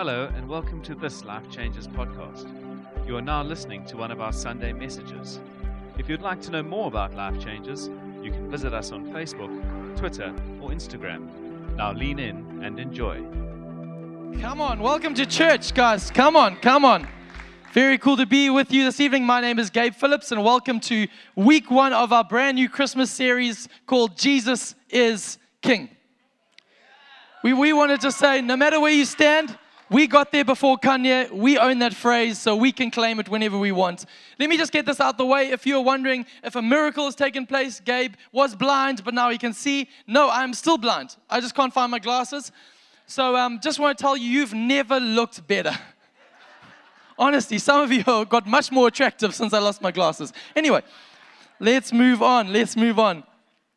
Hello, and welcome to this Life Changes podcast. You are now listening to one of our Sunday messages. If you'd like to know more about Life Changes, you can visit us on Facebook, Twitter, or Instagram. Now lean in and enjoy. Come on, welcome to church, guys. Come on, come on. Very cool to be with you this evening. My name is Gabe Phillips, and welcome to week one of our brand new Christmas series called Jesus is King. We, we wanted to say no matter where you stand, we got there before Kanye. We own that phrase, so we can claim it whenever we want. Let me just get this out the way. If you're wondering if a miracle has taken place, Gabe was blind, but now he can see. No, I'm still blind. I just can't find my glasses. So um, just want to tell you, you've never looked better. Honestly, some of you got much more attractive since I lost my glasses. Anyway, let's move on. Let's move on.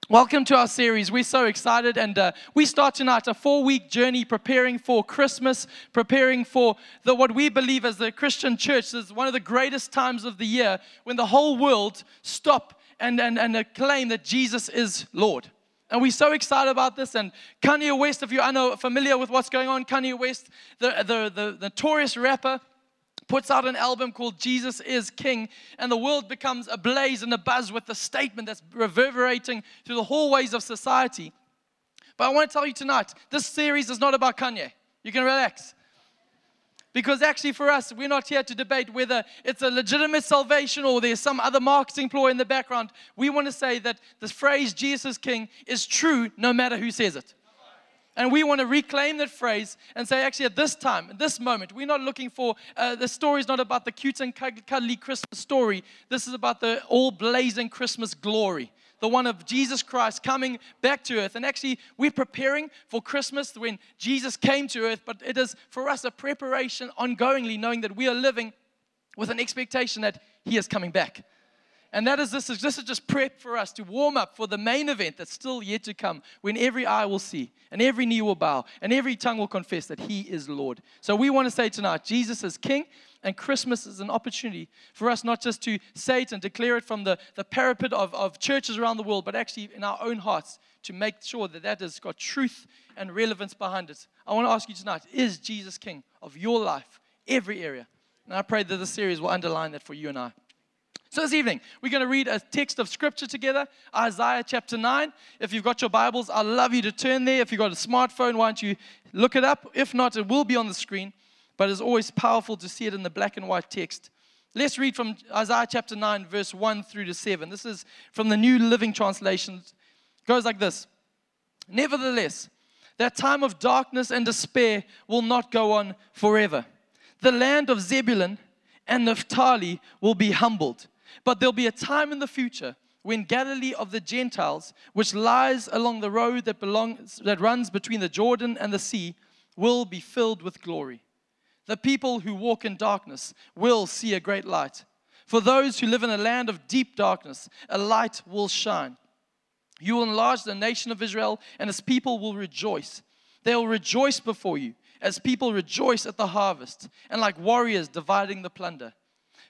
Welcome to our series. We're so excited, and uh, we start tonight a four-week journey preparing for Christmas, preparing for the what we believe as the Christian church is one of the greatest times of the year when the whole world stop and and and acclaim that Jesus is Lord. And we're so excited about this. And Kanye West, if you are familiar with what's going on, Kanye West, the, the, the, the notorious rapper, puts out an album called Jesus is King, and the world becomes ablaze and abuzz with the statement that's reverberating through the hallways of society. But I want to tell you tonight this series is not about Kanye. You can relax. Because actually, for us, we're not here to debate whether it's a legitimate salvation or there's some other marketing ploy in the background. We want to say that the phrase Jesus King is true no matter who says it. And we want to reclaim that phrase and say, actually, at this time, at this moment, we're not looking for, uh, the story is not about the cute and cuddly Christmas story. This is about the all blazing Christmas glory. The one of Jesus Christ coming back to earth. And actually, we're preparing for Christmas when Jesus came to earth, but it is for us a preparation ongoingly, knowing that we are living with an expectation that He is coming back. And that is this is this is just prep for us to warm up for the main event that's still yet to come, when every eye will see, and every knee will bow, and every tongue will confess that He is Lord. So we want to say tonight, Jesus is King, and Christmas is an opportunity for us not just to say it and declare it from the, the parapet of, of churches around the world, but actually in our own hearts to make sure that that has got truth and relevance behind it. I want to ask you tonight, is Jesus King of your life, every area? And I pray that this series will underline that for you and I. So, this evening, we're going to read a text of scripture together, Isaiah chapter 9. If you've got your Bibles, I'd love you to turn there. If you've got a smartphone, why don't you look it up? If not, it will be on the screen, but it's always powerful to see it in the black and white text. Let's read from Isaiah chapter 9, verse 1 through to 7. This is from the New Living Translation. It goes like this Nevertheless, that time of darkness and despair will not go on forever. The land of Zebulun and Naphtali will be humbled but there'll be a time in the future when Galilee of the Gentiles, which lies along the road that, belongs, that runs between the Jordan and the sea, will be filled with glory. The people who walk in darkness will see a great light. For those who live in a land of deep darkness, a light will shine. You will enlarge the nation of Israel, and its people will rejoice. They will rejoice before you, as people rejoice at the harvest, and like warriors dividing the plunder.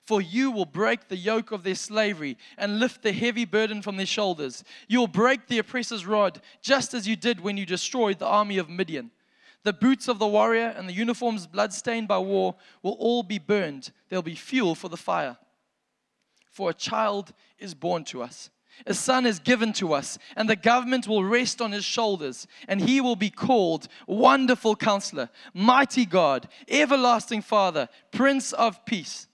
For you will break the yoke of their slavery and lift the heavy burden from their shoulders. You will break the oppressor's rod, just as you did when you destroyed the army of Midian. The boots of the warrior and the uniforms bloodstained by war will all be burned. There'll be fuel for the fire. For a child is born to us. A son is given to us, and the government will rest on his shoulders, and he will be called Wonderful Counselor, Mighty God, Everlasting Father, Prince of Peace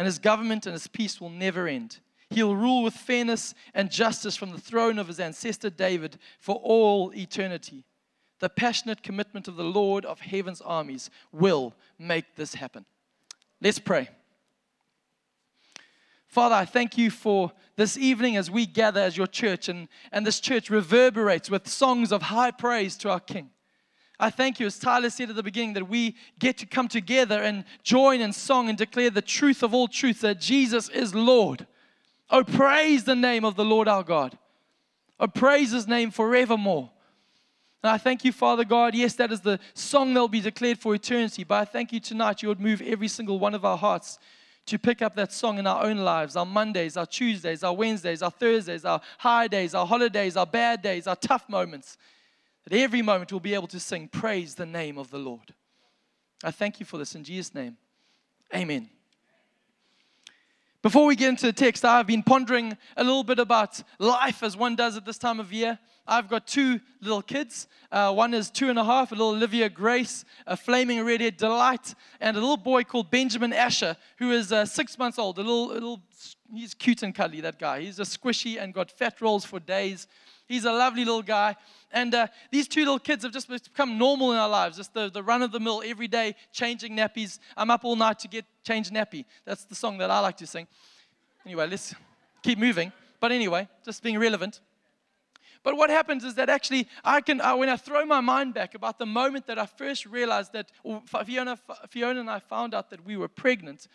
and his government and his peace will never end. He'll rule with fairness and justice from the throne of his ancestor David for all eternity. The passionate commitment of the Lord of heaven's armies will make this happen. Let's pray. Father, I thank you for this evening as we gather as your church, and, and this church reverberates with songs of high praise to our King. I thank you, as Tyler said at the beginning, that we get to come together and join in song and declare the truth of all truth that Jesus is Lord. Oh, praise the name of the Lord our God. Oh, praise his name forevermore. And I thank you, Father God. Yes, that is the song that will be declared for eternity. But I thank you tonight, you would move every single one of our hearts to pick up that song in our own lives our Mondays, our Tuesdays, our Wednesdays, our Thursdays, our high days, our holidays, our bad days, our tough moments that every moment we'll be able to sing, Praise the name of the Lord. I thank you for this in Jesus' name. Amen. Before we get into the text, I've been pondering a little bit about life as one does at this time of year. I've got two little kids. Uh, one is two and a half, a little Olivia Grace, a flaming redhead delight, and a little boy called Benjamin Asher, who is uh, six months old. A little, a little, he's cute and cuddly, that guy. He's a squishy and got fat rolls for days. He's a lovely little guy. And uh, these two little kids have just become normal in our lives, just the, the run of the mill, every day, changing nappies. I'm up all night to get changed nappy. That's the song that I like to sing. Anyway, let's keep moving. But anyway, just being relevant. But what happens is that actually, I can, when I throw my mind back about the moment that I first realized that Fiona, Fiona and I found out that we were pregnant,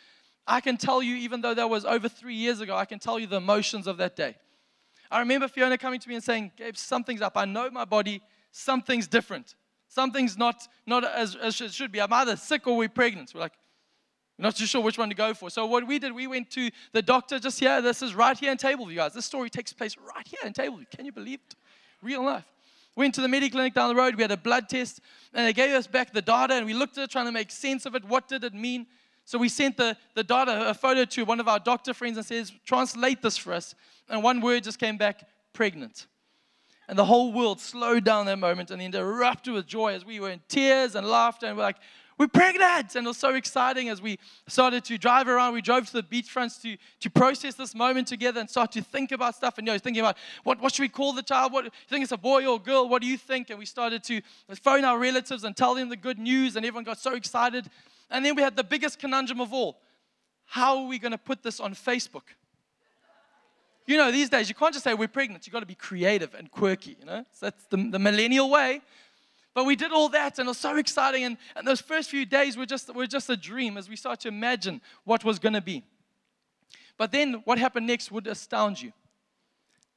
I can tell you, even though that was over three years ago, I can tell you the emotions of that day. I remember Fiona coming to me and saying, Gabe, something's up. I know my body, something's different. Something's not, not as, as it should be. I'm either sick or we're pregnant. We're like, we're not too sure which one to go for. So what we did, we went to the doctor just here. This is right here in Tableview, guys. This story takes place right here in Tableview. Can you believe it? Real life. Went to the medical clinic down the road. We had a blood test, and they gave us back the data, and we looked at it, trying to make sense of it. What did it mean? So we sent the, the data, a photo to one of our doctor friends and says, translate this for us. And one word just came back, pregnant. And the whole world slowed down that moment and then erupted with joy as we were in tears and laughter and we're like, we're pregnant! And it was so exciting as we started to drive around. We drove to the beachfronts to, to process this moment together and start to think about stuff. And you know, thinking about what, what should we call the child? What, do you think it's a boy or a girl? What do you think? And we started to phone our relatives and tell them the good news. And everyone got so excited. And then we had the biggest conundrum of all. How are we going to put this on Facebook? You know, these days you can't just say we're pregnant. You've got to be creative and quirky, you know? So that's the, the millennial way. But we did all that and it was so exciting. And, and those first few days were just, were just a dream as we start to imagine what was going to be. But then what happened next would astound you.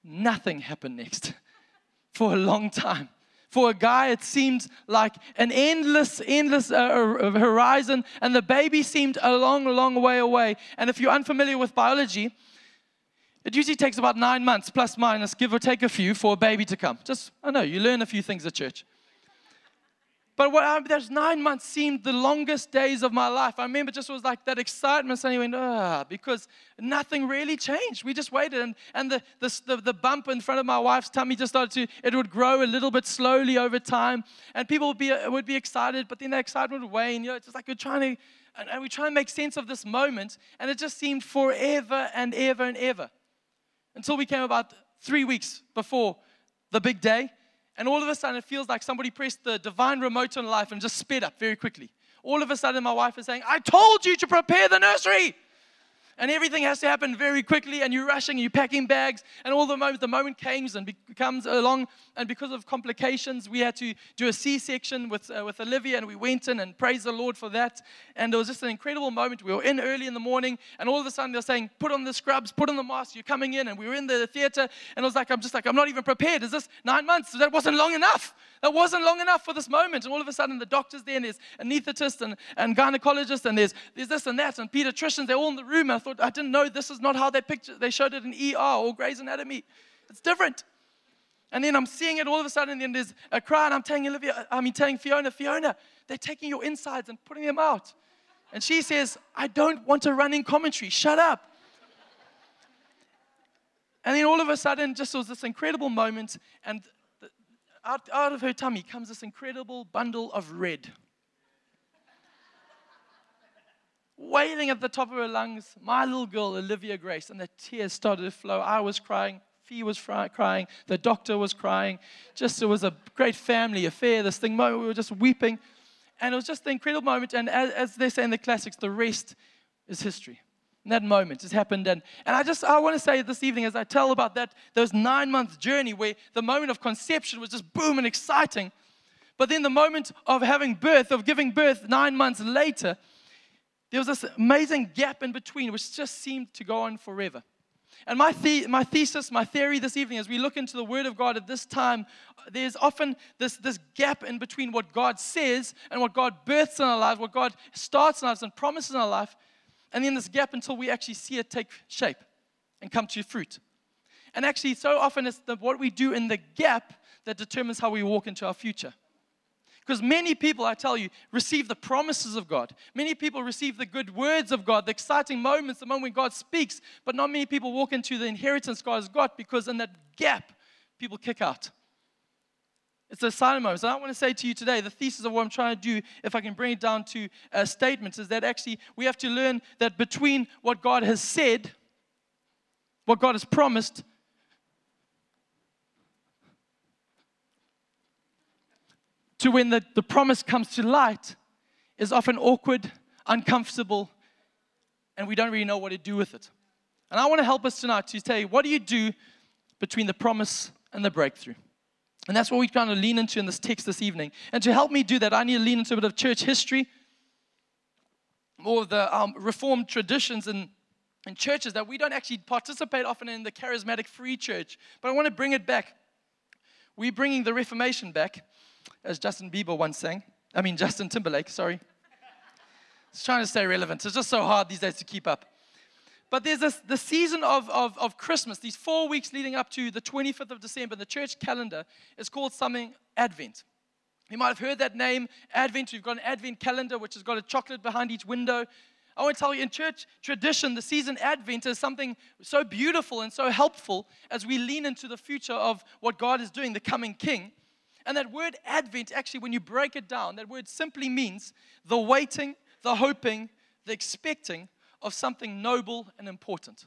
Nothing happened next for a long time. For a guy, it seemed like an endless, endless uh, uh, horizon, and the baby seemed a long, long way away. And if you're unfamiliar with biology, it usually takes about nine months, plus minus, give or take a few, for a baby to come. Just, I know, you learn a few things at church. But what I, those nine months seemed the longest days of my life. I remember just was like that excitement. Suddenly went, ah, because nothing really changed. We just waited, and, and the, the, the, the bump in front of my wife's tummy just started to, it would grow a little bit slowly over time. And people would be, would be excited, but then the excitement would wane. You know, it's just like we're trying to, and, and we try and make sense of this moment, and it just seemed forever and ever and ever. Until we came about three weeks before the big day. And all of a sudden, it feels like somebody pressed the divine remote on life and just sped up very quickly. All of a sudden, my wife is saying, I told you to prepare the nursery and everything has to happen very quickly and you're rushing you're packing bags and all the moment the moment comes and comes along and because of complications we had to do a c-section with, uh, with olivia and we went in and praise the lord for that. And it was just an incredible moment. We were in early in the morning and all of a sudden they're saying put on the scrubs put on the mask you're coming in. And we were in the theater and i was like i'm just like i'm not even prepared. Is this nine months? That wasn't long enough. That wasn't long enough for this moment. And all of a sudden, the doctor's there, and there's anesthetist and, and gynecologist, and there's, there's this and that, and pediatricians, they're all in the room. I thought, I didn't know this is not how they picture, they showed it in ER or Grey's Anatomy. It's different. And then I'm seeing it all of a sudden, and then there's a cry, and I'm telling Olivia, I mean, telling Fiona, Fiona, they're taking your insides and putting them out. And she says, I don't want a running commentary. Shut up. And then all of a sudden, just was this incredible moment, and out, out of her tummy comes this incredible bundle of red. Wailing at the top of her lungs, my little girl, Olivia Grace, and the tears started to flow. I was crying. Fee was crying. The doctor was crying. Just, it was a great family affair, this thing. moment, We were just weeping. And it was just an incredible moment. And as, as they say in the classics, the rest is history that moment has happened. And, and I just, I want to say this evening as I tell about that, those nine month journey where the moment of conception was just boom and exciting. But then the moment of having birth, of giving birth nine months later, there was this amazing gap in between which just seemed to go on forever. And my, the- my thesis, my theory this evening, as we look into the Word of God at this time, there's often this, this gap in between what God says and what God births in our lives, what God starts in our lives and promises in our life, and then this gap until we actually see it take shape and come to fruit. And actually, so often it's the, what we do in the gap that determines how we walk into our future. Because many people, I tell you, receive the promises of God. Many people receive the good words of God, the exciting moments, the moment when God speaks, but not many people walk into the inheritance God has got because in that gap, people kick out. It's a silent moment. So I want to say to you today, the thesis of what I'm trying to do, if I can bring it down to uh, statements, is that actually we have to learn that between what God has said, what God has promised, to when the, the promise comes to light is often awkward, uncomfortable, and we don't really know what to do with it. And I want to help us tonight to tell you what do you do between the promise and the breakthrough? And that's what we're trying to lean into in this text this evening. And to help me do that, I need to lean into a bit of church history, more of the um, reformed traditions and in churches that we don't actually participate often in the charismatic free church. But I want to bring it back. We're bringing the Reformation back as Justin Bieber once sang. I mean, Justin Timberlake, sorry. It's trying to stay relevant. It's just so hard these days to keep up. But there's this, the season of, of, of Christmas, these four weeks leading up to the 25th of December, the church calendar is called something Advent. You might have heard that name, Advent. We've got an Advent calendar which has got a chocolate behind each window. I want to tell you, in church tradition, the season Advent is something so beautiful and so helpful as we lean into the future of what God is doing, the coming King. And that word Advent, actually, when you break it down, that word simply means the waiting, the hoping, the expecting of something noble and important.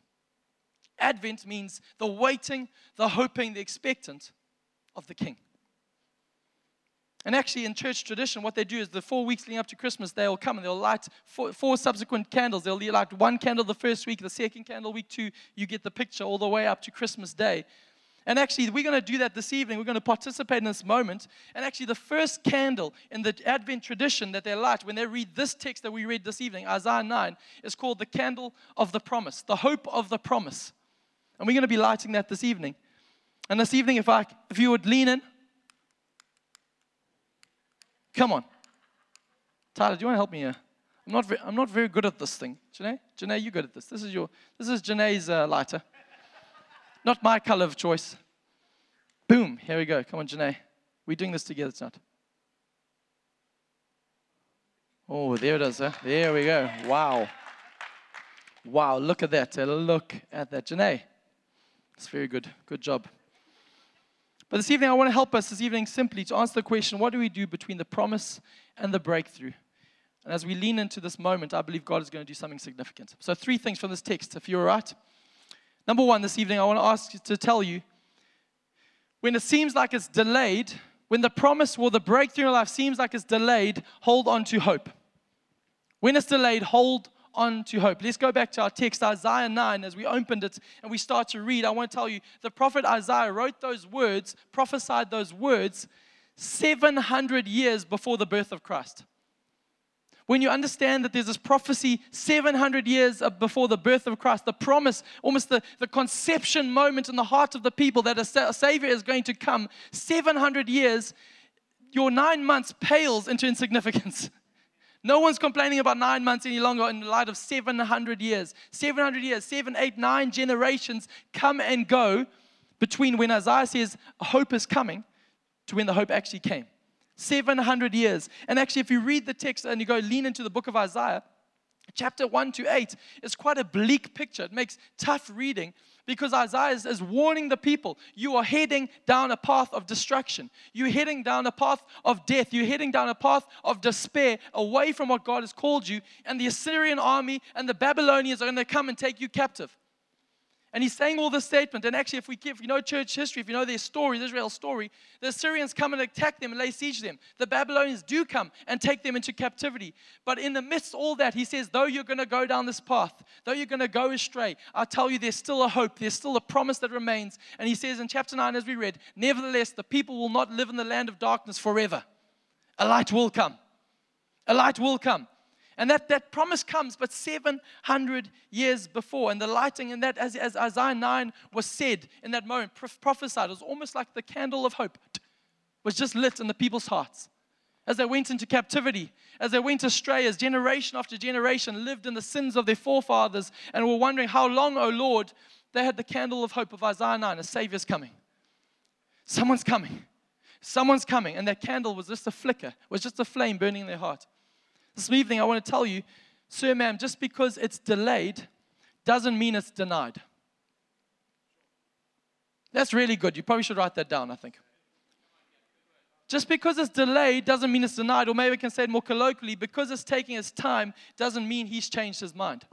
Advent means the waiting, the hoping, the expectant of the King. And actually, in church tradition, what they do is the four weeks leading up to Christmas, they'll come and they'll light four, four, subsequent candles. They'll light one candle the first week, the second candle week two. You get the picture all the way up to Christmas Day. And actually, we're going to do that this evening. We're going to participate in this moment. And actually, the first candle in the Advent tradition that they light when they read this text that we read this evening, Isaiah 9, is called the candle of the promise, the hope of the promise. And we're going to be lighting that this evening. And this evening, if, I, if you would lean in, come on. Tyler, do you want to help me here? I'm not, very, I'm not very good at this thing. Janae, Janae, you're good at this. This is your, this is Janae's uh, lighter. Not my color of choice. Boom, here we go. Come on, Janae. We're doing this together tonight. Oh, there it is. Huh? There we go. Wow. Wow, look at that. Look at that. Janae. It's very good. Good job. But this evening, I want to help us this evening simply to answer the question what do we do between the promise and the breakthrough? And as we lean into this moment, I believe God is going to do something significant. So, three things from this text, if you're right. Number one, this evening, I want to ask you to tell you when it seems like it's delayed, when the promise or the breakthrough in life seems like it's delayed, hold on to hope. When it's delayed, hold on to hope. Let's go back to our text, Isaiah 9, as we opened it and we start to read. I want to tell you the prophet Isaiah wrote those words, prophesied those words 700 years before the birth of Christ when you understand that there's this prophecy 700 years before the birth of Christ, the promise, almost the, the conception moment in the heart of the people that a, a Savior is going to come, 700 years, your nine months pales into insignificance. No one's complaining about nine months any longer in the light of 700 years. 700 years, seven, eight, nine generations come and go between when Isaiah says hope is coming to when the hope actually came. 700 years. And actually, if you read the text and you go lean into the book of Isaiah, chapter 1 to 8 is quite a bleak picture. It makes tough reading because Isaiah is, is, warning the people you are heading down a path of destruction. You're heading down a path of death. You're heading down a path of despair away from what God has called you. And the Assyrian army and the Babylonians are going to come and take you captive. And he's saying all this statement. And actually, if we give, you know church history, if you know their story, Israel's story, the Assyrians come and attack them and lay siege to them. The Babylonians do come and take them into captivity. But in the midst of all that, he says, though you're going to go down this path, though you're going to go astray, I tell you, there's still a hope. There's still a promise that remains. And he says in chapter 9, as we read, nevertheless, the people will not live in the land of darkness forever. A light will come. A light will come. And that, that promise comes but 700 years before. And the lighting in that, as, as Isaiah 9 was said in that moment, prophesied, it was almost like the candle of hope was just lit in the people's hearts. As they went into captivity, as they went astray, as generation after generation lived in the sins of their forefathers and were wondering, How long, O Lord? They had the candle of hope of Isaiah 9, a Savior's coming. Someone's coming. someone's coming. And that candle was just a flicker, was just a flame burning in their heart. This evening, I want to tell you, sir, ma'am, just because it's delayed doesn't mean it's denied. That's really good. You probably should write that down, I think. Just because it's delayed doesn't mean it's denied, or maybe we can say it more colloquially because it's taking its time doesn't mean he's changed his mind.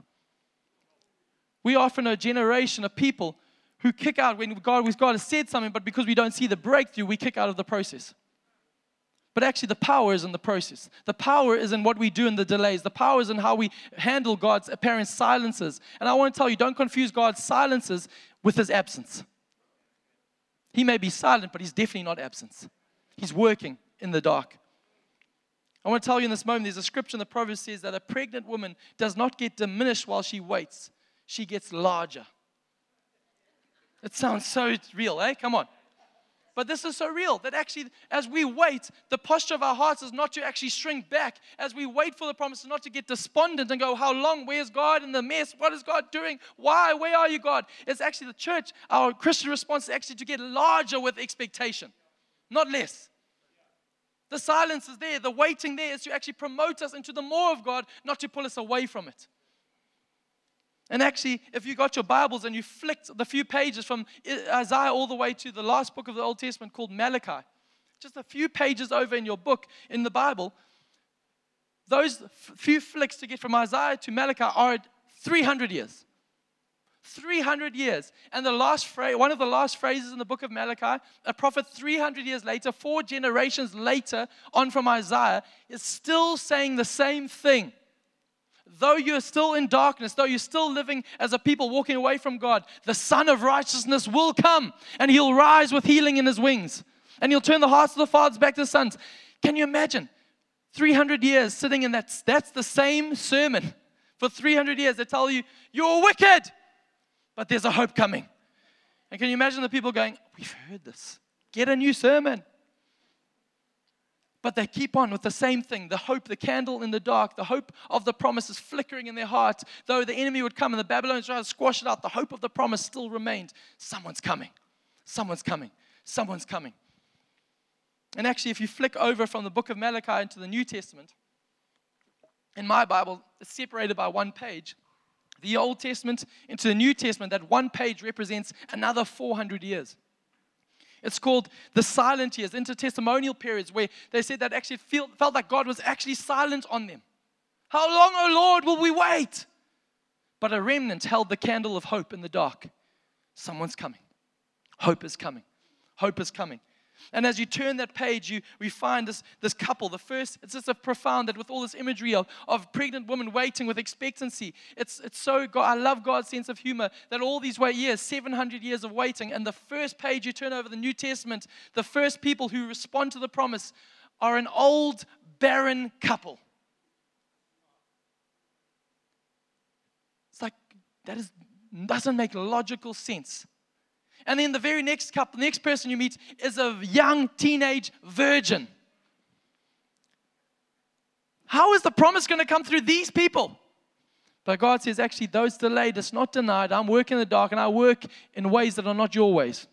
We often are a generation of people who kick out when God, when God has said something, but because we don't see the breakthrough, we kick out of the process. But actually, the power is in the process. The power is in what we do in the delays. The power is in how we handle God's apparent silences. And I want to tell you don't confuse God's silences with his absence. He may be silent, but he's definitely not absent. He's working in the dark. I want to tell you in this moment there's a scripture in the Proverbs says that a pregnant woman does not get diminished while she waits, she gets larger. It sounds so real, eh? Come on. But this is so real that actually, as we wait, the posture of our hearts is not to actually shrink back. As we wait for the promise, not to get despondent and go, How long? Where's God in the mess? What is God doing? Why? Where are you, God? It's actually the church, our Christian response is actually to get larger with expectation, not less. The silence is there, the waiting there is to actually promote us into the more of God, not to pull us away from it. And actually, if you got your Bibles and you flicked the few pages from Isaiah all the way to the last book of the Old Testament called Malachi, just a few pages over in your book in the Bible, those few flicks to get from Isaiah to Malachi are 300 years. 300 years. And the last one of the last phrases in the book of Malachi, a prophet 300 years later, four generations later, on from Isaiah, is still saying the same thing though you're still in darkness, though you're still living as a people walking away from God, the Sun of Righteousness will come and he'll rise with healing in his wings. And he'll turn the hearts of the fathers back to the sons. Can you imagine? 300 years sitting in that, that's the same sermon. For 300 years, they tell you, you're wicked, but there's a hope coming. And can you imagine the people going, We've heard this. Get a new sermon. But they keep on with the same thing the hope, the candle in the dark, the hope of the promise is flickering in their hearts. Though the enemy would come and the Babylonians tried to squash it out, the hope of the promise still remained. Someone's coming. Someone's coming. Someone's coming. And actually, if you flick over from the book of Malachi into the New Testament, in my Bible, it's separated by one page. The Old Testament into the New Testament, that one page represents another 400 years. It's called the silent years, intertestamental periods, where they said that actually feel, felt like God was actually silent on them. How long, O oh Lord, will we wait? But a remnant held the candle of hope in the dark. Someone's coming. Hope is coming. Hope is coming. And as you turn that page, you, we find this, this couple. The first, it's just a profound that with all this imagery of, of pregnant women waiting with expectancy. It's, it's so, God, I love God's sense of humor that all these wait years, 700 years of waiting, and the first page you turn over the New Testament, the first people who respond to the promise are an old, barren couple. It's like, that is, doesn't make logical sense. And then the very next couple, the next person you meet is a young teenage virgin. How is the promise going to come through these people? But God says, actually, those delayed, it's not denied. I'm working in the dark and I work in ways that are not your ways,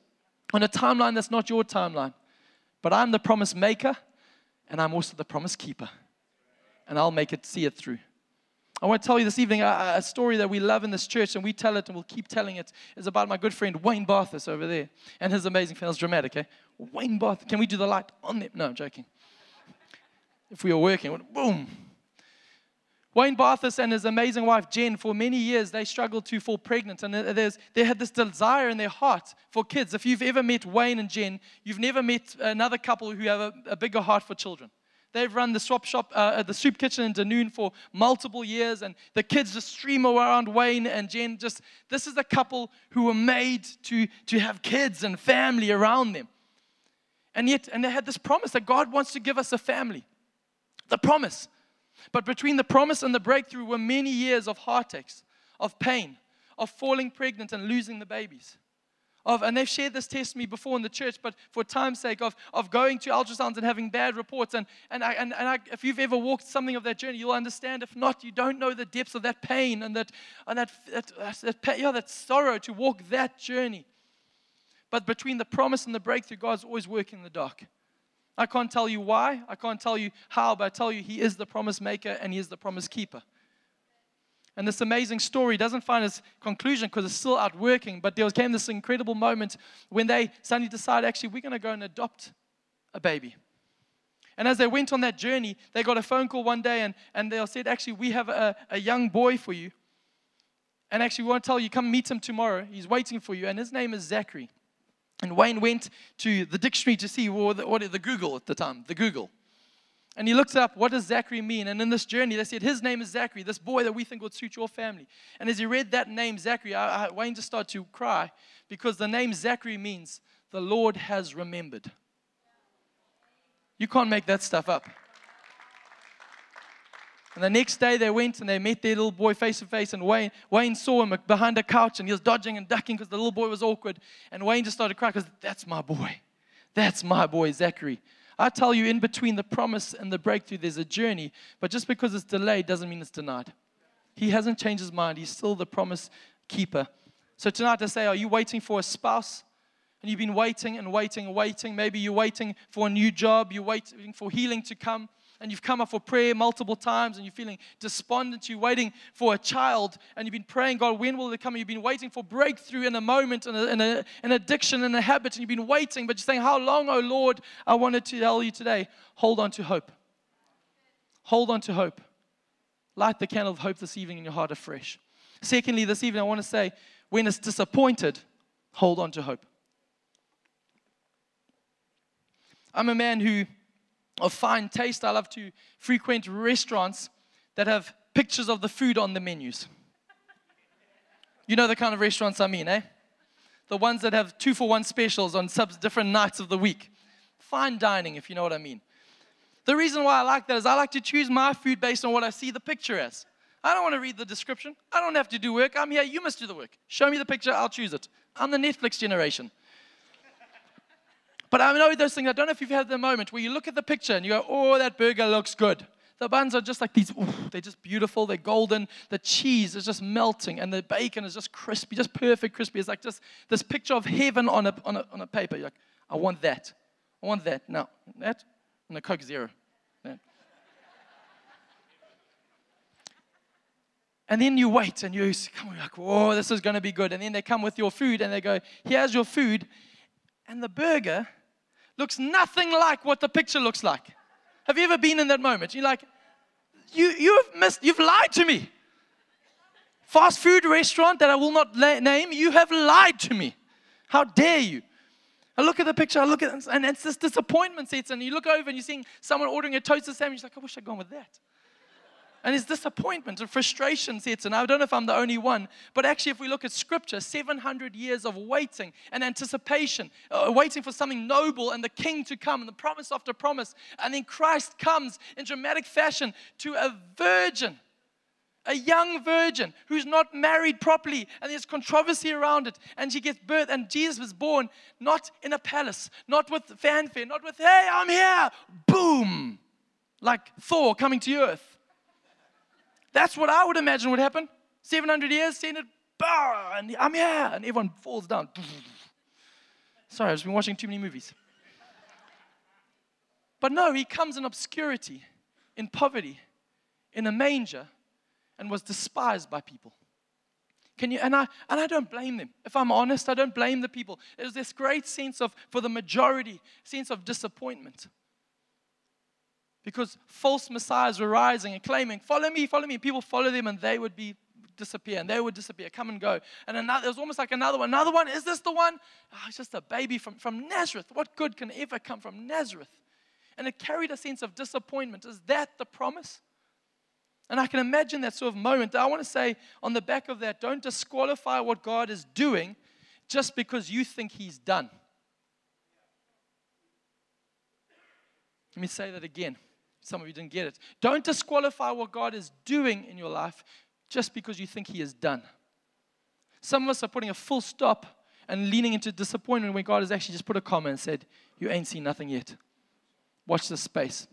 on a timeline that's not your timeline. But I'm the promise maker and I'm also the promise keeper. And I'll make it, see it through. I want to tell you this evening a, a, story that we love in this church, and we tell it and we'll keep telling it. it, is about my good friend Wayne Barthus over there and his amazing film. It's dramatic, eh? Wayne Barthus. Can we do the light on them? No, I'm joking. If we were working, boom. Wayne Barthus and his amazing wife Jen, for many years, they struggled to fall pregnant, and there's, they had this desire in their heart for kids. If you've ever met Wayne and Jen, you've never met another couple who have a, a bigger heart for children. They've run the swap shop, uh, the soup kitchen in Dunoon for multiple years, and the kids just stream around Wayne and Jen. Just this is a couple who were made to, to have kids and family around them. And yet, and they had this promise that God wants to give us a family. The promise. But between the promise and the breakthrough were many years of heartaches, of pain, of falling pregnant and losing the babies of, and they've shared this testimony before in the church, but for time's sake, of, of going to ultrasounds and having bad reports. And, and, I, and, and I, if you've ever walked something of that journey, you'll understand. If not, you don't know the depths of that pain and that, and that, that, that, yeah, that sorrow to walk that journey. But between the promise and the breakthrough, God's always working in the dark. I can't tell you why, I can't tell you how, but I tell you He is the promise maker and He is the promise keeper. And this amazing story doesn't find its conclusion because it's still out working, but there came this incredible moment when they suddenly decided, actually, we're going to go and adopt a baby. And as they went on that journey, they got a phone call one day and, and they said, Actually, we have a, a young boy for you. And actually, we want to tell you, come meet him tomorrow. He's waiting for you. And his name is Zachary. And Wayne went to the dictionary to see what, what the Google at the time, the Google. And he looked up, what does Zachary mean? And in this journey, they said, his name is Zachary, this boy that we think would suit your family. And as he read that name, Zachary, I, I, Wayne just started to cry because the name Zachary means the Lord has remembered. You can't make that stuff up. And the next day they went and they met their little boy face to face. And Wayne, Wayne saw him behind a couch and he was dodging and ducking because the little boy was awkward. And Wayne just started crying because that's my boy. That's my boy, Zachary. I tell you, in between the promise and the breakthrough, there's a journey. But just because it's delayed doesn't mean it's denied. He hasn't changed his mind. He's still the promise keeper. So tonight I say, are you waiting for a spouse? And you've been waiting and waiting and waiting. Maybe you're waiting for a new job. You're waiting for healing to come and you've come up for prayer multiple times and you're feeling despondent, you're waiting for a child and you've been praying, God, when will it come? You've been waiting for breakthrough in a moment, in, a, in a, an addiction, in a habit, and you've been waiting, but you're saying, How long, oh Lord? I wanted to tell you today, hold on to hope. Hold on to hope. Light the candle of hope this evening in your heart afresh. Secondly, this evening, I want to say, when it's disappointed, hold on to hope. I'm a man who of fine taste. I love to frequent restaurants that have pictures of the food on the menus. You know the kind of restaurants I mean, eh? The ones that have two for one specials on sub- different nights of the week. Fine dining, if you know what I mean. The reason why I like that is I like to choose my food based on what I see the picture as. I don't want to read the description. I don't have to do work. I'm here. You must do the work. Show me the picture. I'll choose it. I'm the Netflix generation. But I know those things. I don't know if you've had the moment where you look at the picture and you go, oh, that burger looks good. The buns are just like these, they're just beautiful, they're golden. The cheese is just melting, and the bacon is just crispy, just perfect crispy. It's like just this picture of heaven on a, on a, on a paper. You're like, I want that. I want that. No, that, and the Coke Zero. And then you wait and you come like, whoa, this is going to be good. And then they come with your food and they go, here's your food. And the burger looks nothing like what the picture looks like. Have you ever been in that moment? You're like, you, you have missed, you've lied to me. Fast food restaurant that I will not la- name, you have lied to me. How dare you? I look at the picture, I look at and it's this disappointment sets, and you look over and you're seeing someone ordering a toasted sandwich, like, I wish I'd gone with that. And his disappointment and frustration sets in. I don't know if I'm the only one, but actually, if we look at scripture, 700 years of waiting and anticipation, uh, waiting for something noble and the king to come, and the promise after promise. And then Christ comes in dramatic fashion to a virgin a young virgin who's not married properly, and there's controversy around it. And she gets birth, and Jesus was born not in a palace, not with fanfare, not with, hey, I'm here, boom, like Thor coming to earth. That's what I would imagine would happen. 700 years, it, bah, and I'm here, and everyone falls down. Sorry, I've been watching too many movies. But no, he comes in obscurity, in poverty, in a manger, and was despised by people. Can you, and I, and I don't blame them. If I'm honest, I don't blame the people. There's this great sense of, for the majority, sense of disappointment because false messiahs were rising and claiming, Follow me, follow me. People follow them and they would be disappear and they would disappear, come and go. And another, it was almost like another one. Another one, is this the one? Oh, it's just a baby from, from Nazareth. What good can ever come from Nazareth? And it carried a sense of disappointment. Is that the promise? And I can imagine that sort of moment. I want to say on the back of that, don't disqualify what God is doing just because you think He's done. Let me say that again. Some of you didn't get it. Don't disqualify what God is doing in your life just because you think He is done. Some of us are putting a full stop and leaning into disappointment when God has actually just put a comma and said, You ain't seen nothing yet. Watch this space.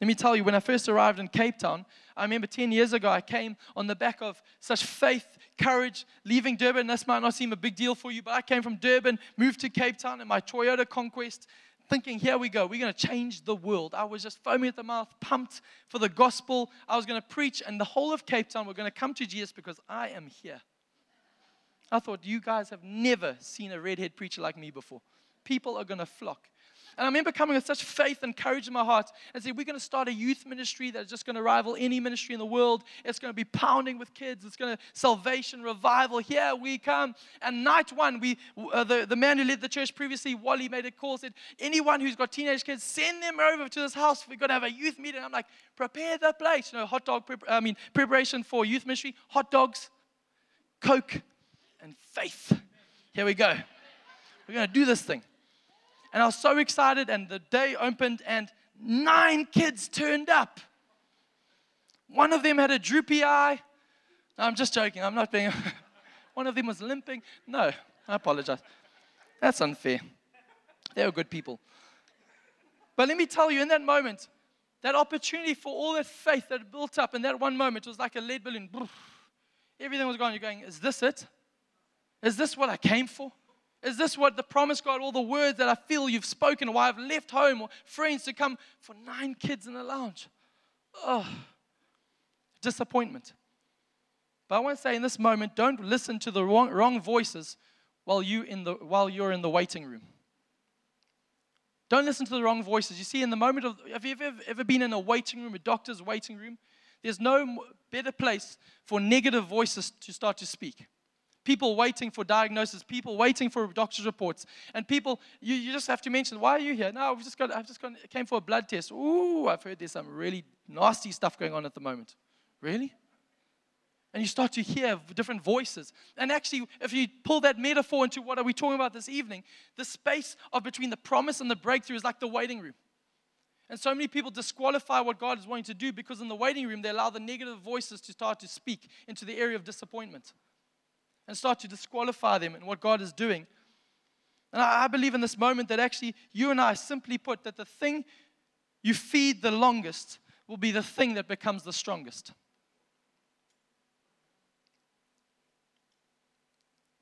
Let me tell you, when I first arrived in Cape Town, I remember 10 years ago, I came on the back of such faith, courage, leaving Durban. This might not seem a big deal for you, but I came from Durban, moved to Cape Town in my Toyota Conquest, thinking, here we go, we're going to change the world. I was just foaming at the mouth, pumped for the gospel. I was going to preach, and the whole of Cape Town were going to come to Jesus because I am here. I thought, you guys have never seen a redhead preacher like me before. People are going to flock. And I remember coming with such faith and courage in my heart and saying, We're going to start a youth ministry that's just going to rival any ministry in the world. It's going to be pounding with kids. It's going to salvation, revival. Here we come. And night one, we uh, the, the man who led the church previously, Wally, made a call, said, Anyone who's got teenage kids, send them over to this house. We're going to have a youth meeting. I'm like, Prepare the place. You know, hot dog, prep- I mean, preparation for youth ministry, hot dogs, Coke, and faith. Here we go. We're going to do this thing. And I was so excited, and the day opened, and nine kids turned up. One of them had a droopy eye. No, I'm just joking. I'm not being. One of them was limping. No, I apologize. That's unfair. They were good people. But let me tell you, in that moment, that opportunity for all that faith that built up in that one moment was like a lead balloon. Everything was gone. You're going, is this it? Is this what I came for? Is this what the promise God, all the words that I feel you've spoken, why I've left home or friends to come for nine kids in the lounge? Oh, disappointment. But I want to say in this moment, don't listen to the wrong, wrong voices while, you in the, while you're in the waiting room. Don't listen to the wrong voices. You see, in the moment of, have you ever, ever been in a waiting room, a doctor's waiting room? There's no better place for negative voices to start to speak people waiting for diagnosis, people waiting for doctor's reports, and people, you, you just have to mention, why are you here? No, I've just got, I've just got, came for a blood test. Ooh, I've heard there's some really nasty stuff going on at the moment. Really? And you start to hear different voices. And actually, if you pull that metaphor into what are we talking about this evening, the space of between the promise and the breakthrough is like the waiting room. And so many people disqualify what God is wanting to do because in the waiting room, they allow the negative voices to start to speak into the area of disappointment and start to disqualify them in what God is doing. And I believe in this moment that actually you and I simply put that the thing you feed the longest will be the thing that becomes the strongest.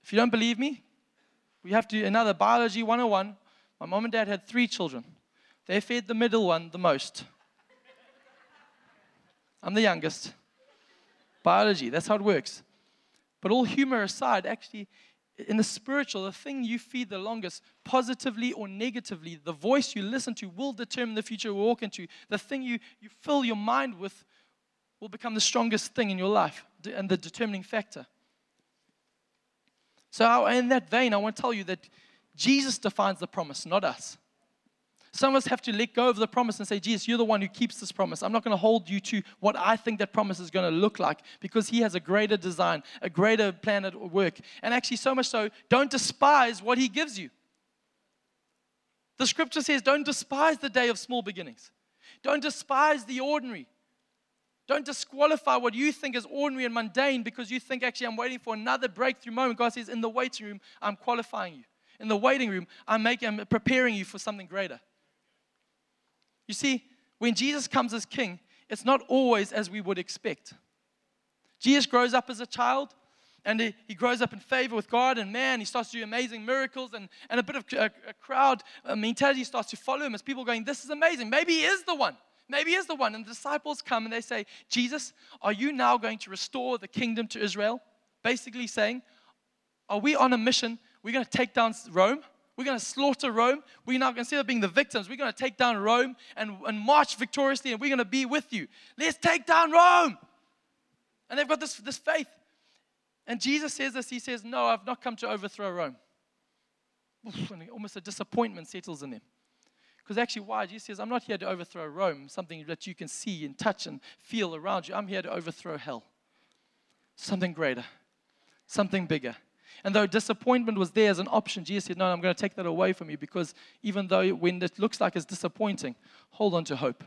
If you don't believe me, we have to another biology 101. My mom and dad had three children. They fed the middle one the most. I'm the youngest. Biology, that's how it works. But all humor aside, actually, in the spiritual, the thing you feed the longest, positively or negatively, the voice you listen to will determine the future you walk into. The thing you, you fill your mind with will become the strongest thing in your life and the determining factor. So, in that vein, I want to tell you that Jesus defines the promise, not us. Some of us have to let go of the promise and say, Jesus, you're the one who keeps this promise. I'm not going to hold you to what I think that promise is going to look like because He has a greater design, a greater plan at work. And actually, so much so, don't despise what He gives you. The scripture says, don't despise the day of small beginnings, don't despise the ordinary. Don't disqualify what you think is ordinary and mundane because you think, actually, I'm waiting for another breakthrough moment. God says, in the waiting room, I'm qualifying you. In the waiting room, I'm, making, I'm preparing you for something greater. You see, when Jesus comes as king, it's not always as we would expect. Jesus grows up as a child and he, he grows up in favor with God and man. He starts to do amazing miracles and, and a bit of a, a crowd uh, mentality starts to follow him as people going, This is amazing. Maybe he is the one. Maybe he is the one. And the disciples come and they say, Jesus, are you now going to restore the kingdom to Israel? Basically saying, Are we on a mission? We're going to take down Rome. We're going to slaughter Rome. We're not instead of being the victims, we're going to take down Rome and, and march victoriously, and we're going to be with you. Let's take down Rome. And they've got this, this faith. And Jesus says this He says, No, I've not come to overthrow Rome. And almost a disappointment settles in them. Because actually, why? Jesus says, I'm not here to overthrow Rome, something that you can see and touch and feel around you. I'm here to overthrow hell. Something greater, something bigger. And though disappointment was there as an option, Jesus said, No, I'm going to take that away from you because even though when it looks like it's disappointing, hold on to hope.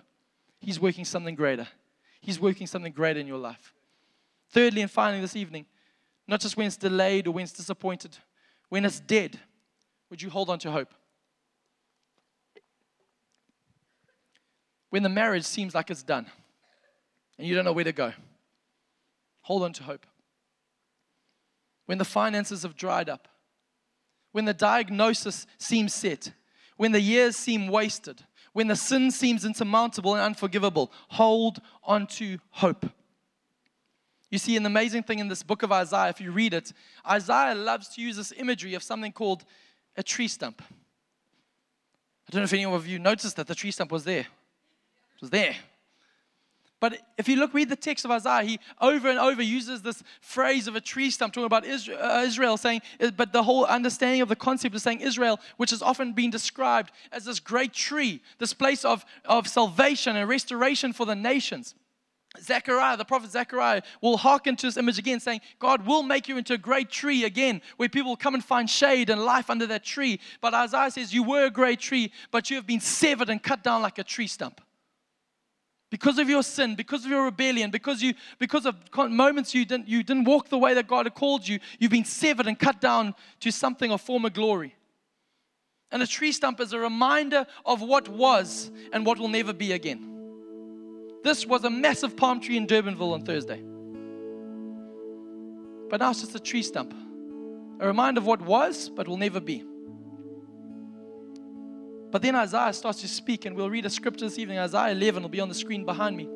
He's working something greater. He's working something greater in your life. Thirdly, and finally, this evening, not just when it's delayed or when it's disappointed, when it's dead, would you hold on to hope? When the marriage seems like it's done and you don't know where to go, hold on to hope when the finances have dried up, when the diagnosis seems set, when the years seem wasted, when the sin seems insurmountable and unforgivable, hold on to hope. You see, an amazing thing in this book of Isaiah, if you read it, Isaiah loves to use this imagery of something called a tree stump. I don't know if any of you noticed that the tree stump was there. It was there. But if you look, read the text of Isaiah, he over and over uses this phrase of a tree stump, talking about Israel, uh, Israel, saying, uh, but the whole understanding of the concept of saying Israel, which has often been described as this great tree, this place of, of salvation and restoration for the nations. Zechariah, the prophet Zechariah, will hearken to this image again, saying, God will make you into a great tree again, where people will come and find shade and life under that tree. But Isaiah says, You were a great tree, but you have been severed and cut down like a tree stump because of your sin, because of your rebellion, because you because of moments you didn't you didn't walk the way that God had called you, you've been severed and cut down to something of former glory. And a tree stump is a reminder of what was and what will never be again. This was a massive palm tree in Durbanville on Thursday. But now it's just a tree stump. A reminder of what was but will never be. But then Isaiah starts to speak, and we'll read a scripture this evening. Isaiah 11 will be on the screen behind me.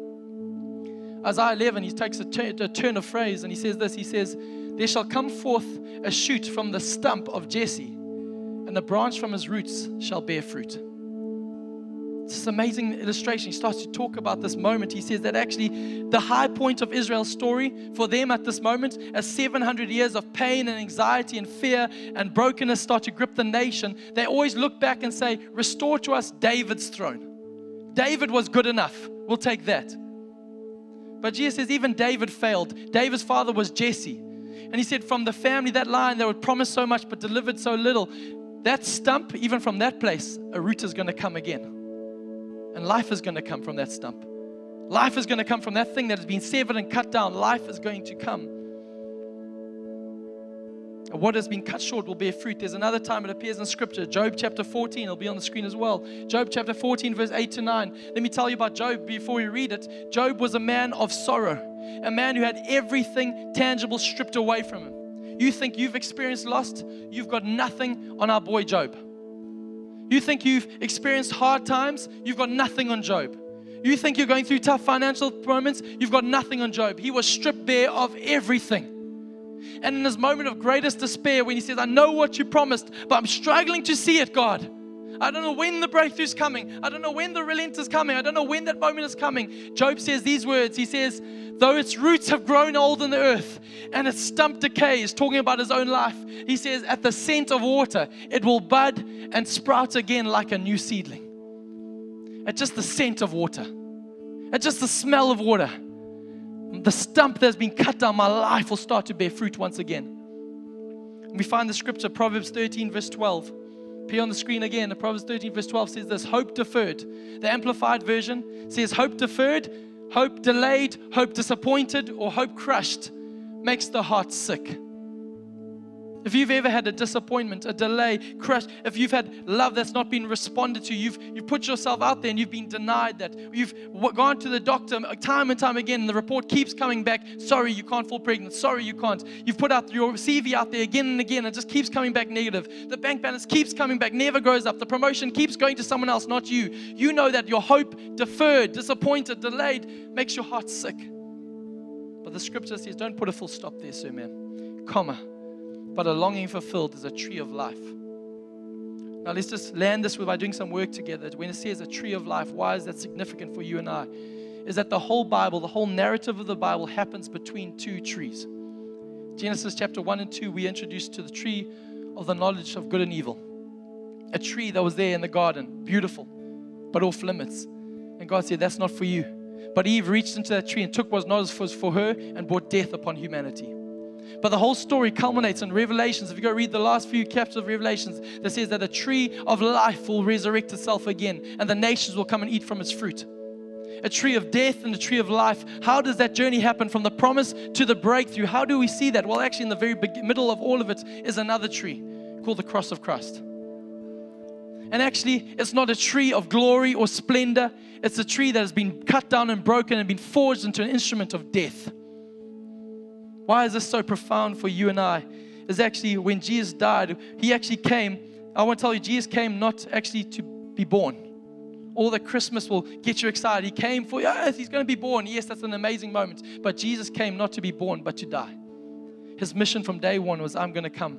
Isaiah 11, he takes a, t- a turn of phrase and he says this He says, There shall come forth a shoot from the stump of Jesse, and the branch from his roots shall bear fruit this amazing illustration. He starts to talk about this moment. He says that actually the high point of Israel's story for them at this moment, as 700 years of pain and anxiety and fear and brokenness start to grip the nation, they always look back and say, Restore to us David's throne. David was good enough. We'll take that. But Jesus says, even David failed. David's father was Jesse. And he said, from the family, that line, they would promise so much but delivered so little. That stump, even from that place, a root is going to come again. And life is going to come from that stump. Life is going to come from that thing that has been severed and cut down. Life is going to come. What has been cut short will bear fruit. There's another time it appears in Scripture. Job chapter 14, it'll be on the screen as well. Job chapter 14, verse 8 to 9. Let me tell you about Job before we read it. Job was a man of sorrow, a man who had everything tangible stripped away from him. You think you've experienced loss? You've got nothing on our boy Job. You think you've experienced hard times? You've got nothing on Job. You think you're going through tough financial moments? You've got nothing on Job. He was stripped bare of everything. And in this moment of greatest despair, when he says, I know what you promised, but I'm struggling to see it, God. I don't know when the breakthrough's coming. I don't know when the relent is coming. I don't know when that moment is coming. Job says these words. He says, Though its roots have grown old in the earth and its stump decays, talking about his own life, he says, At the scent of water, it will bud and sprout again like a new seedling. At just the scent of water, at just the smell of water, the stump that's been cut down, my life will start to bear fruit once again. We find the scripture, Proverbs 13, verse 12. Appear on the screen again. The Proverbs 13, verse 12 says this Hope deferred. The Amplified Version says, Hope deferred Hope delayed, hope disappointed, or hope crushed makes the heart sick. If you've ever had a disappointment, a delay, crush, if you've had love that's not been responded to, you've, you've put yourself out there and you've been denied that. You've gone to the doctor uh, time and time again, and the report keeps coming back sorry, you can't fall pregnant. Sorry, you can't. You've put out your CV out there again and again, and it just keeps coming back negative. The bank balance keeps coming back, never goes up. The promotion keeps going to someone else, not you. You know that your hope deferred, disappointed, delayed makes your heart sick. But the scripture says, don't put a full stop there, sir, man. Comma but a longing fulfilled is a tree of life. Now, let's just land this by doing some work together. When it says a tree of life, why is that significant for you and I? Is that the whole Bible, the whole narrative of the Bible happens between two trees. Genesis chapter 1 and 2, we introduced to the tree of the knowledge of good and evil. A tree that was there in the garden, beautiful, but off limits. And God said, That's not for you. But Eve reached into that tree and took what was not for her and brought death upon humanity. But the whole story culminates in Revelations. If you go read the last few chapters of Revelations, that says that a tree of life will resurrect itself again, and the nations will come and eat from its fruit. A tree of death and a tree of life. How does that journey happen from the promise to the breakthrough? How do we see that? Well, actually, in the very middle of all of it is another tree called the cross of Christ. And actually, it's not a tree of glory or splendor. It's a tree that has been cut down and broken and been forged into an instrument of death. Why is this so profound for you and I? Is actually when Jesus died, he actually came I want to tell you, Jesus came not actually to be born. All that Christmas will get you excited. He came for, yes, he's going to be born. Yes, that's an amazing moment. But Jesus came not to be born, but to die. His mission from day one was, I'm going to come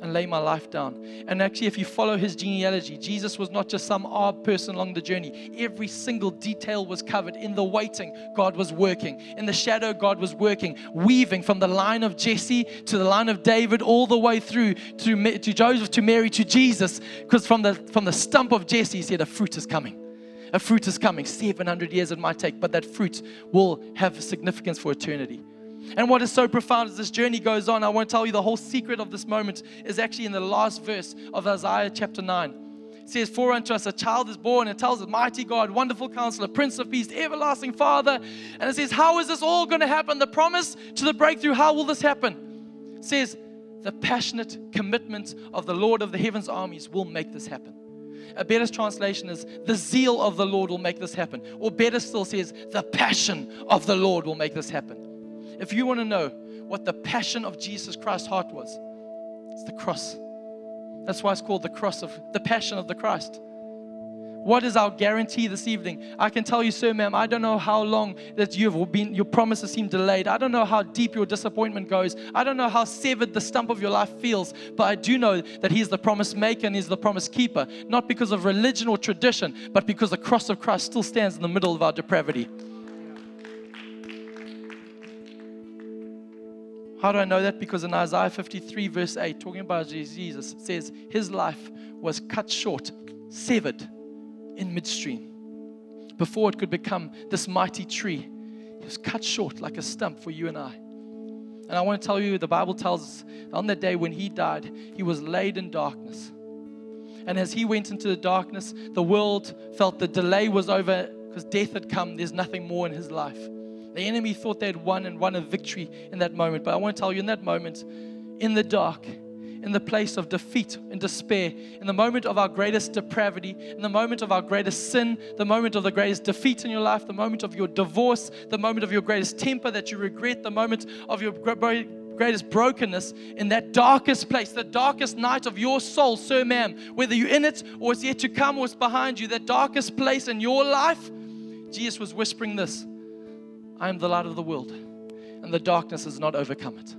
and lay my life down. And actually, if you follow his genealogy, Jesus was not just some odd person along the journey. Every single detail was covered. In the waiting, God was working. In the shadow, God was working, weaving from the line of Jesse to the line of David, all the way through to, to Joseph, to Mary, to Jesus. Because from the, from the stump of Jesse, he said, A fruit is coming. A fruit is coming. 700 years it might take, but that fruit will have significance for eternity. And what is so profound as this journey goes on, I won't tell you the whole secret of this moment is actually in the last verse of Isaiah chapter 9. It says, For unto us a child is born. It tells us, Mighty God, Wonderful Counselor, Prince of Peace, Everlasting Father. And it says, How is this all going to happen? The promise to the breakthrough, how will this happen? It says, The passionate commitment of the Lord of the heavens armies will make this happen. A better translation is, The zeal of the Lord will make this happen. Or better still says, The passion of the Lord will make this happen. If you want to know what the passion of Jesus Christ's heart was, it's the cross. That's why it's called the cross of the passion of the Christ. What is our guarantee this evening? I can tell you, sir, ma'am, I don't know how long that you've been, your promises seem delayed. I don't know how deep your disappointment goes. I don't know how severed the stump of your life feels, but I do know that He's the promise maker and He's the promise keeper, not because of religion or tradition, but because the cross of Christ still stands in the middle of our depravity. How do I know that? Because in Isaiah 53, verse 8, talking about Jesus, it says, His life was cut short, severed in midstream. Before it could become this mighty tree, He was cut short like a stump for you and I. And I want to tell you, the Bible tells us on that day when He died, He was laid in darkness. And as He went into the darkness, the world felt the delay was over because death had come. There's nothing more in His life. The enemy thought they had won and won a victory in that moment. But I want to tell you, in that moment, in the dark, in the place of defeat and despair, in the moment of our greatest depravity, in the moment of our greatest sin, the moment of the greatest defeat in your life, the moment of your divorce, the moment of your greatest temper that you regret, the moment of your greatest brokenness, in that darkest place, the darkest night of your soul, sir, ma'am, whether you're in it or it's yet to come or it's behind you, that darkest place in your life, Jesus was whispering this I am the light of the world, and the darkness has not overcome it.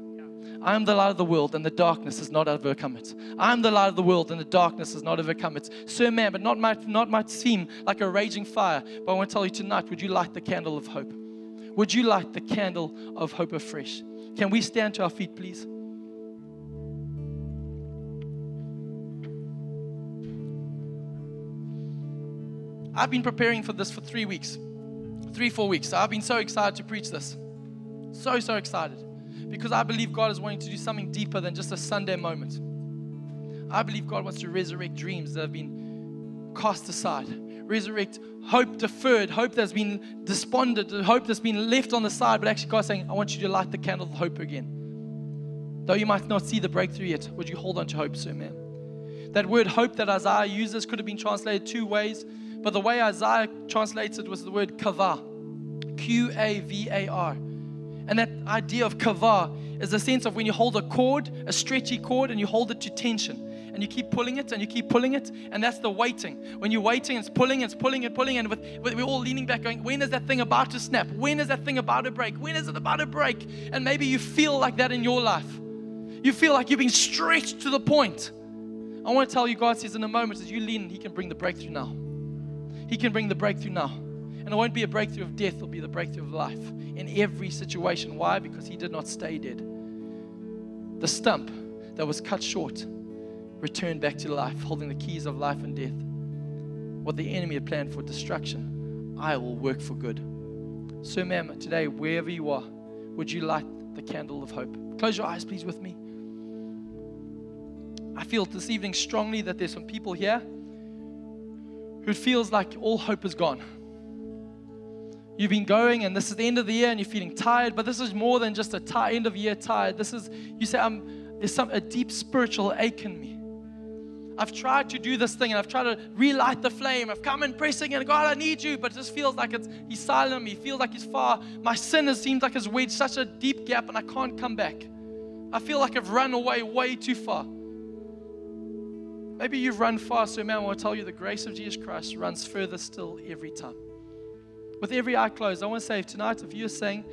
I am the light of the world, and the darkness has not overcome it. I am the light of the world, and the darkness has not overcome it. Sir, man, but not might, not might seem like a raging fire. But I want to tell you tonight would you light the candle of hope? Would you light the candle of hope afresh? Can we stand to our feet, please? I've been preparing for this for three weeks three, four weeks. So I've been so excited to preach this. So, so excited. Because I believe God is wanting to do something deeper than just a Sunday moment. I believe God wants to resurrect dreams that have been cast aside, resurrect hope deferred, hope that's been despondent, hope that's been left on the side. But actually, God's saying, I want you to light the candle of hope again. Though you might not see the breakthrough yet, would you hold on to hope, sir, man? That word hope that Isaiah uses could have been translated two ways. But the way Isaiah translated was the word kavah, Q A V A R. And that idea of kavah is the sense of when you hold a cord, a stretchy cord, and you hold it to tension. And you keep pulling it and you keep pulling it, and that's the waiting. When you're waiting, it's pulling, it's pulling, and pulling, and with, with, we're all leaning back, going, When is that thing about to snap? When is that thing about to break? When is it about to break? And maybe you feel like that in your life. You feel like you're being stretched to the point. I want to tell you, God says in a moment, as you lean, He can bring the breakthrough now. He can bring the breakthrough now. And it won't be a breakthrough of death, it'll be the breakthrough of life in every situation. Why? Because he did not stay dead. The stump that was cut short returned back to life, holding the keys of life and death. What the enemy had planned for destruction, I will work for good. So, ma'am, today, wherever you are, would you light the candle of hope? Close your eyes, please, with me. I feel this evening strongly that there's some people here who feels like all hope is gone. You've been going, and this is the end of the year, and you're feeling tired, but this is more than just a t- end of year tired. This is, you say, I'm, there's some, a deep spiritual ache in me. I've tried to do this thing and I've tried to relight the flame. I've come and pressing and God, I need you, but it just feels like it's He's silent me. Feels like He's far. My sin has seems like it's wedged such a deep gap and I can't come back. I feel like I've run away way too far. Maybe you've run fast, so man, I to tell you the grace of Jesus Christ runs further still every time. With every eye closed, I want to say tonight, if you're saying,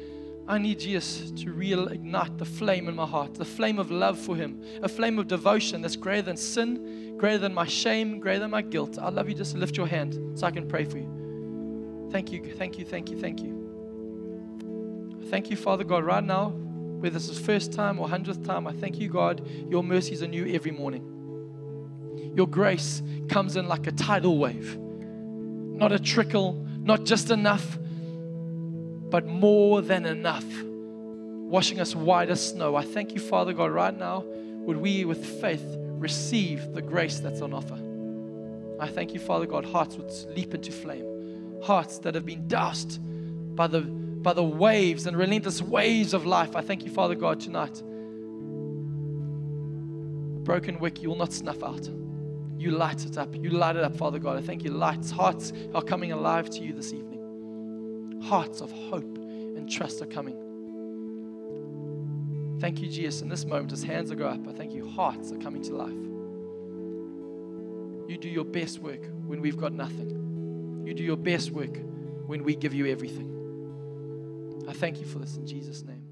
I need Jesus to reignite the flame in my heart, the flame of love for Him, a flame of devotion that's greater than sin, greater than my shame, greater than my guilt. I love you. Just lift your hand so I can pray for you. Thank you, thank you, thank you, thank you. Thank you, Father God, right now, whether this is first time or hundredth time, I thank you, God, your mercies are new every morning. Your grace comes in like a tidal wave, not a trickle, not just enough, but more than enough, washing us white as snow. I thank you, Father God, right now. Would we, with faith, receive the grace that's on offer? I thank you, Father God, hearts would leap into flame, hearts that have been doused by the by the waves and relentless waves of life. I thank you, Father God, tonight. Broken wick you will not snuff out. You light it up. You light it up, Father God. I thank you. Lights, hearts are coming alive to you this evening. Hearts of hope and trust are coming. Thank you, Jesus. In this moment, as hands are go up, I thank you. Hearts are coming to life. You do your best work when we've got nothing. You do your best work when we give you everything. I thank you for this in Jesus' name.